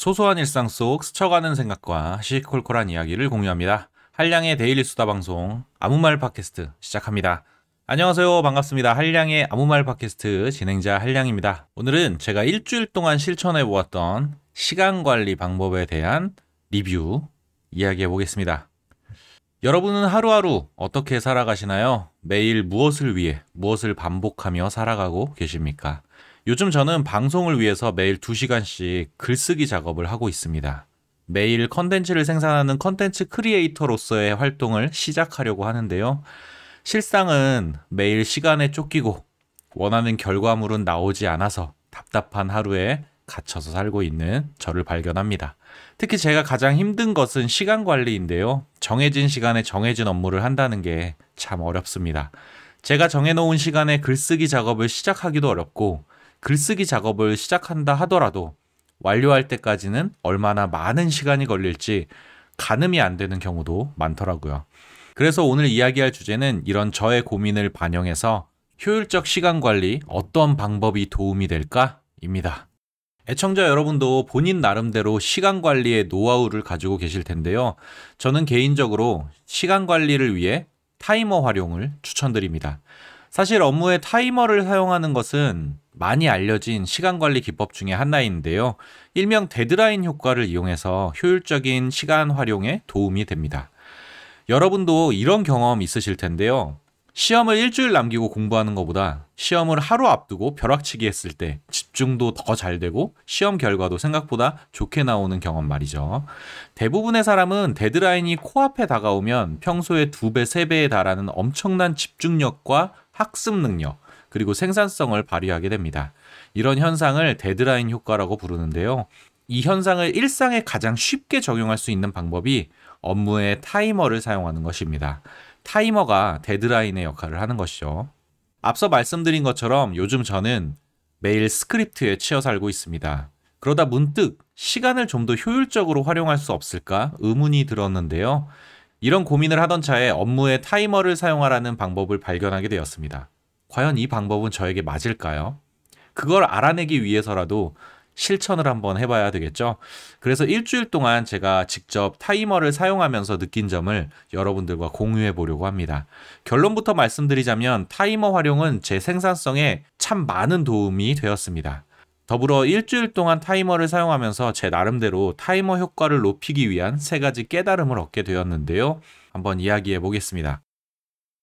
소소한 일상 속 스쳐가는 생각과 시시콜콜한 이야기를 공유합니다. 한량의 daily 수다 방송 아무 말 팟캐스트 시작합니다. 안녕하세요. 반갑습니다. 한량의 아무 말 팟캐스트 진행자 한량입니다. 오늘은 제가 일주일 동안 실천해 보았던 시간 관리 방법에 대한 리뷰 이야기해 보겠습니다. 여러분은 하루하루 어떻게 살아가시나요? 매일 무엇을 위해 무엇을 반복하며 살아가고 계십니까? 요즘 저는 방송을 위해서 매일 2시간씩 글쓰기 작업을 하고 있습니다. 매일 컨텐츠를 생산하는 컨텐츠 크리에이터로서의 활동을 시작하려고 하는데요. 실상은 매일 시간에 쫓기고 원하는 결과물은 나오지 않아서 답답한 하루에 갇혀서 살고 있는 저를 발견합니다. 특히 제가 가장 힘든 것은 시간 관리인데요. 정해진 시간에 정해진 업무를 한다는 게 참 어렵습니다. 제가 정해놓은 시간에 글쓰기 작업을 시작하기도 어렵고 글쓰기 작업을 시작한다 하더라도 완료할 때까지는 얼마나 많은 시간이 걸릴지 가늠이 안 되는 경우도 많더라고요. 그래서 오늘 이야기할 주제는 이런 저의 고민을 반영해서 효율적 시간 관리 어떤 방법이 도움이 될까?입니다. 애청자 여러분도 본인 나름대로 시간 관리의 노하우를 가지고 계실 텐데요. 저는 개인적으로 시간 관리를 위해 타이머 활용을 추천드립니다. 사실 업무에 타이머를 사용하는 것은 많이 알려진 시간 관리 기법 중의 하나인데요. 일명 데드라인 효과를 이용해서 효율적인 시간 활용에 도움이 됩니다. 여러분도 이런 경험 있으실 텐데요. 시험을 일주일 남기고 공부하는 것보다 시험을 하루 앞두고 벼락치기 했을 때 집중도 더 잘 되고 시험 결과도 생각보다 좋게 나오는 경험 말이죠. 대부분의 사람은 데드라인이 코앞에 다가오면 평소의 두 배, 세 배에 달하는 엄청난 집중력과 학습 능력, 그리고 생산성을 발휘하게 됩니다. 이런 현상을 데드라인 효과라고 부르는데요. 이 현상을 일상에 가장 쉽게 적용할 수 있는 방법이 업무에 타이머를 사용하는 것입니다. 타이머가 데드라인의 역할을 하는 것이죠. 앞서 말씀드린 것처럼 요즘 저는 매일 스크립트에 치여 살고 있습니다. 그러다 문득 시간을 좀 더 효율적으로 활용할 수 없을까 의문이 들었는데요. 이런 고민을 하던 차에 업무에 타이머를 사용하라는 방법을 발견하게 되었습니다. 과연 이 방법은 저에게 맞을까요? 그걸 알아내기 위해서라도 실천을 한번 해봐야 되겠죠. 그래서 일주일 동안 제가 직접 타이머를 사용하면서 느낀 점을 여러분들과 공유해 보려고 합니다. 결론부터 말씀드리자면 타이머 활용은 제 생산성에 참 많은 도움이 되었습니다. 더불어 일주일 동안 타이머를 사용하면서 제 나름대로 타이머 효과를 높이기 위한 세 가지 깨달음을 얻게 되었는데요. 한번 이야기해 보겠습니다.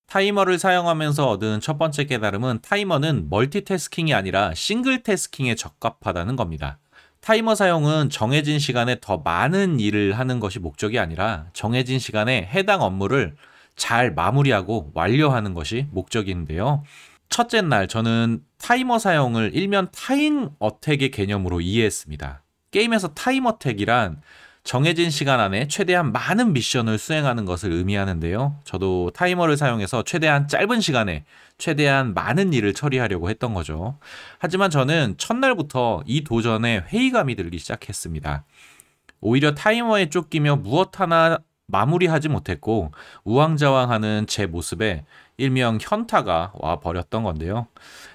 타이머를 사용하면서 얻은 첫 번째 깨달음은 타이머는 멀티태스킹이 아니라 single tasking에 적합하다는 겁니다. 타이머 사용은 정해진 시간에 더 많은 일을 하는 것이 목적이 아니라 정해진 시간에 해당 업무를 잘 마무리하고 완료하는 것이 목적인데요. 첫째 날 저는 타이머 사용을 일명 time attack의 개념으로 이해했습니다. 게임에서 time attack이란 정해진 시간 안에 최대한 많은 미션을 수행하는 것을 의미하는데요. 저도 타이머를 사용해서 최대한 짧은 시간에 최대한 많은 일을 처리하려고 했던 거죠. 하지만 저는 첫날부터 이 도전에 회의감이 들기 시작했습니다. 오히려 타이머에 쫓기며 무엇 하나 마무리하지 못했고 우왕좌왕하는 제 모습에 일명 현타가 와 버렸던 건데요.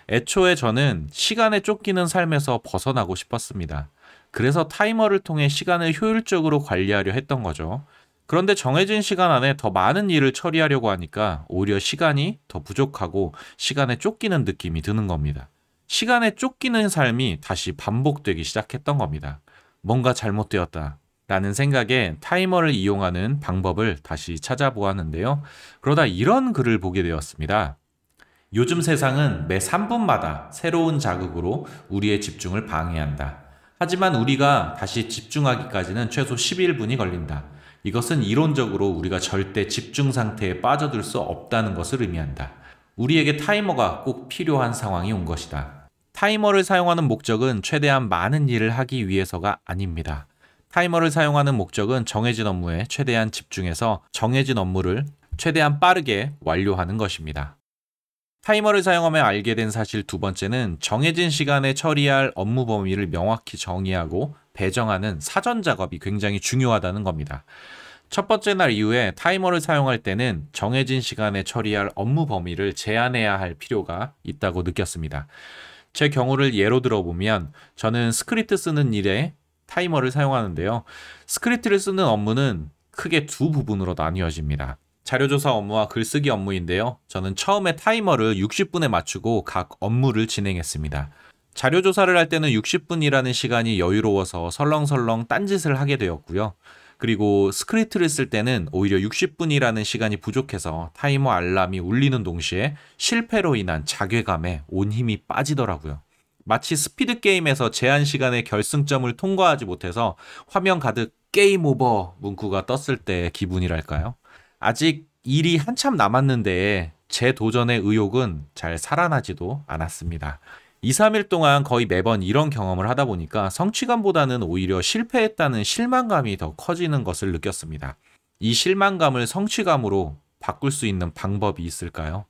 애초에 저는 시간에 쫓기는 삶에서 벗어나고 싶었습니다. 그래서 타이머를 통해 시간을 효율적으로 관리하려 했던 거죠. 그런데 정해진 시간 안에 더 많은 일을 처리하려고 하니까 오히려 시간이 더 부족하고 시간에 쫓기는 느낌이 드는 겁니다. 시간에 쫓기는 삶이 다시 반복되기 시작했던 겁니다. 뭔가 잘못되었다. 라는 생각에 타이머를 이용하는 방법을 다시 찾아보았는데요. 그러다 이런 글을 보게 되었습니다. 요즘 세상은 매 3분마다 새로운 자극으로 우리의 집중을 방해한다. 하지만 우리가 다시 집중하기까지는 최소 11분이 걸린다. 이것은 이론적으로 우리가 절대 집중 상태에 빠져들 수 없다는 것을 의미한다. 우리에게 타이머가 꼭 필요한 상황이 온 것이다. 타이머를 사용하는 목적은 최대한 많은 일을 하기 위해서가 아닙니다. 타이머를 사용하는 목적은 정해진 업무에 최대한 집중해서 정해진 업무를 최대한 빠르게 완료하는 것입니다. 타이머를 사용하며 알게 된 사실 두 번째는 정해진 시간에 처리할 업무 범위를 명확히 정의하고 배정하는 사전 작업이 굉장히 중요하다는 겁니다. 첫 번째 날 이후에 타이머를 사용할 때는 정해진 시간에 처리할 업무 범위를 제한해야 할 필요가 있다고 느꼈습니다. 제 경우를 예로 들어보면 저는 스크립트 쓰는 일에 타이머를 사용하는데요. 스크립트를 쓰는 업무는 크게 두 부분으로 나뉘어집니다. 자료조사 업무와 글쓰기 업무인데요. 저는 처음에 타이머를 60분에 맞추고 각 업무를 진행했습니다. 자료조사를 할 때는 60분이라는 시간이 여유로워서 설렁설렁 딴짓을 하게 되었고요. 그리고 스크립트를 쓸 때는 오히려 60분이라는 시간이 부족해서 타이머 알람이 울리는 동시에 실패로 인한 자괴감에 온 힘이 빠지더라고요. 마치 스피드 게임에서 제한 시간의 결승점을 통과하지 못해서 화면 가득 게임 오버 문구가 떴을 때 기분이랄까요? 아직 일이 한참 남았는데 제 도전의 의욕은 잘 살아나지도 않았습니다. 2, 3일 동안 거의 매번 이런 경험을 하다 보니까 성취감보다는 오히려 실패했다는 실망감이 더 커지는 것을 느꼈습니다. 이 실망감을 성취감으로 바꿀 수 있는 방법이 있을까요?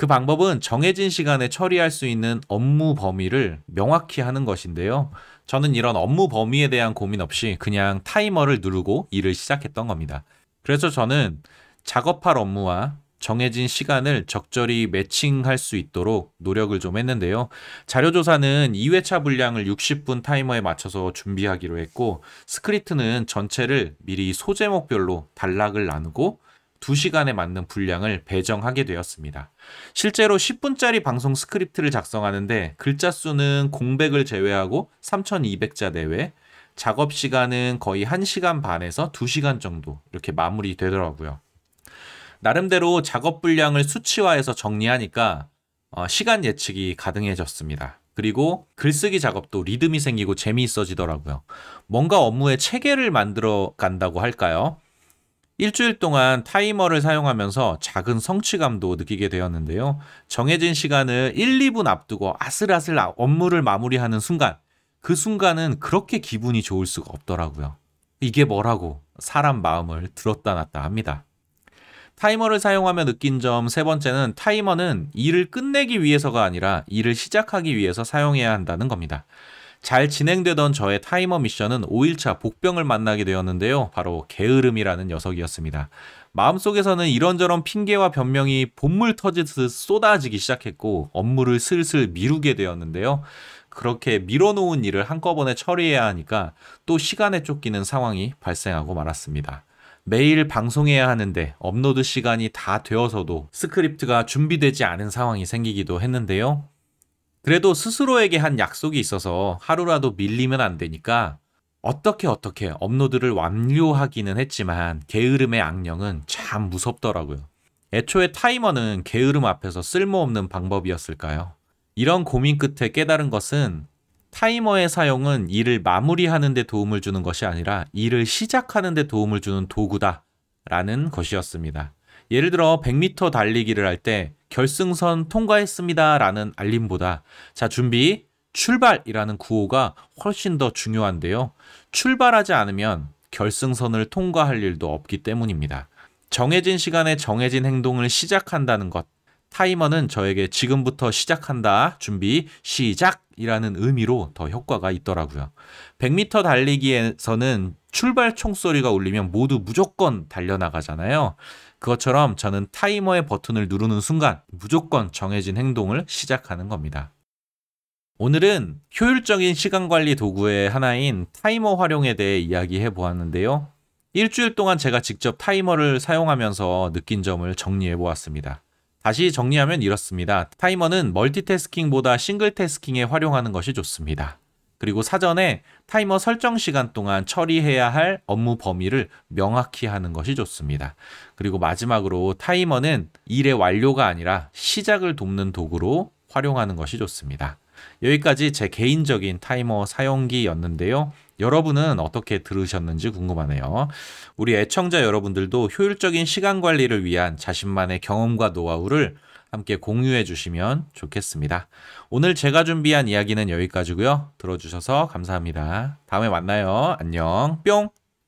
그 방법은 정해진 시간에 처리할 수 있는 업무 범위를 명확히 하는 것인데요. 저는 이런 업무 범위에 대한 고민 없이 그냥 타이머를 누르고 일을 시작했던 겁니다. 그래서 저는 작업할 업무와 정해진 시간을 적절히 매칭할 수 있도록 노력을 좀 했는데요. 자료조사는 2회차 분량을 60분 타이머에 맞춰서 준비하기로 했고, 스크립트는 전체를 미리 소제목별로 단락을 나누고 2시간에 맞는 분량을 배정하게 되었습니다. 실제로 10분짜리 방송 스크립트를 작성하는데 글자 수는 공백을 제외하고 3200자 내외, 작업 시간은 거의 1시간 반에서 2시간 정도 이렇게 마무리 되더라고요. 나름대로 작업 분량을 수치화해서 정리하니까 어, 시간 예측이 가능해졌습니다. 그리고 글쓰기 작업도 리듬이 생기고 재미있어지더라고요. 뭔가 업무에 체계를 만들어 간다고 할까요? 일주일 동안 타이머를 사용하면서 작은 성취감도 느끼게 되었는데요. 정해진 시간을 1, 2분 앞두고 아슬아슬 업무를 마무리하는 순간, 그 순간은 그렇게 기분이 좋을 수가 없더라고요. 이게 뭐라고 사람 마음을 들었다 놨다 합니다. 타이머를 사용하며 느낀 점 세 번째는 타이머는 일을 끝내기 위해서가 아니라 일을 시작하기 위해서 사용해야 한다는 겁니다. 잘 진행되던 저의 타이머 미션은 5일차 복병을 만나게 되었는데요. 바로 게으름이라는 녀석이었습니다. 마음속에서는 이런저런 핑계와 변명이 봇물 터지듯 쏟아지기 시작했고 업무를 슬슬 미루게 되었는데요. 그렇게 미뤄놓은 일을 한꺼번에 처리해야 하니까 또 시간에 쫓기는 상황이 발생하고 말았습니다. 매일 방송해야 하는데 업로드 시간이 다 되어서도 스크립트가 준비되지 않은 상황이 생기기도 했는데요. 그래도 스스로에게 한 약속이 있어서 하루라도 밀리면 안 되니까 어떻게 어떻게 업로드를 완료하기는 했지만 게으름의 악령은 참 무섭더라고요. 애초에 타이머는 게으름 앞에서 쓸모없는 방법이었을까요? 이런 고민 끝에 깨달은 것은 타이머의 사용은 일을 마무리하는 데 도움을 주는 것이 아니라 일을 시작하는 데 도움을 주는 도구다. 라는 것이었습니다. 예를 들어 100m 달리기를 할 때 결승선 통과했습니다. 라는 알림보다 자, 준비, 출발이라는 구호가 훨씬 더 중요한데요. 출발하지 않으면 결승선을 통과할 일도 없기 때문입니다. 정해진 시간에 정해진 행동을 시작한다는 것. 타이머는 저에게 지금부터 시작한다. 준비, 시작! 이라는 의미로 더 효과가 있더라고요. 100m 달리기에서는 출발 총소리가 울리면 모두 무조건 달려나가잖아요. 그것처럼 저는 타이머의 버튼을 누르는 순간 무조건 정해진 행동을 시작하는 겁니다. 오늘은 효율적인 시간 관리 도구의 하나인 타이머 활용에 대해 이야기해 보았는데요. 일주일 동안 제가 직접 타이머를 사용하면서 느낀 점을 정리해 보았습니다. 다시 정리하면 이렇습니다. 타이머는 멀티태스킹보다 싱글태스킹에 활용하는 것이 좋습니다. 그리고 사전에 타이머 설정 시간 동안 처리해야 할 업무 범위를 명확히 하는 것이 좋습니다. 그리고 마지막으로 타이머는 일의 완료가 아니라 시작을 돕는 도구로 활용하는 것이 좋습니다. 여기까지 제 개인적인 타이머 사용기였는데요. 여러분은 어떻게 들으셨는지 궁금하네요. 우리 애청자 여러분들도 효율적인 시간 관리를 위한 자신만의 경험과 노하우를 함께 공유해 주시면 좋겠습니다. 오늘 제가 준비한 이야기는 여기까지고요. 들어주셔서 감사합니다. 다음에 만나요. 안녕. 뿅!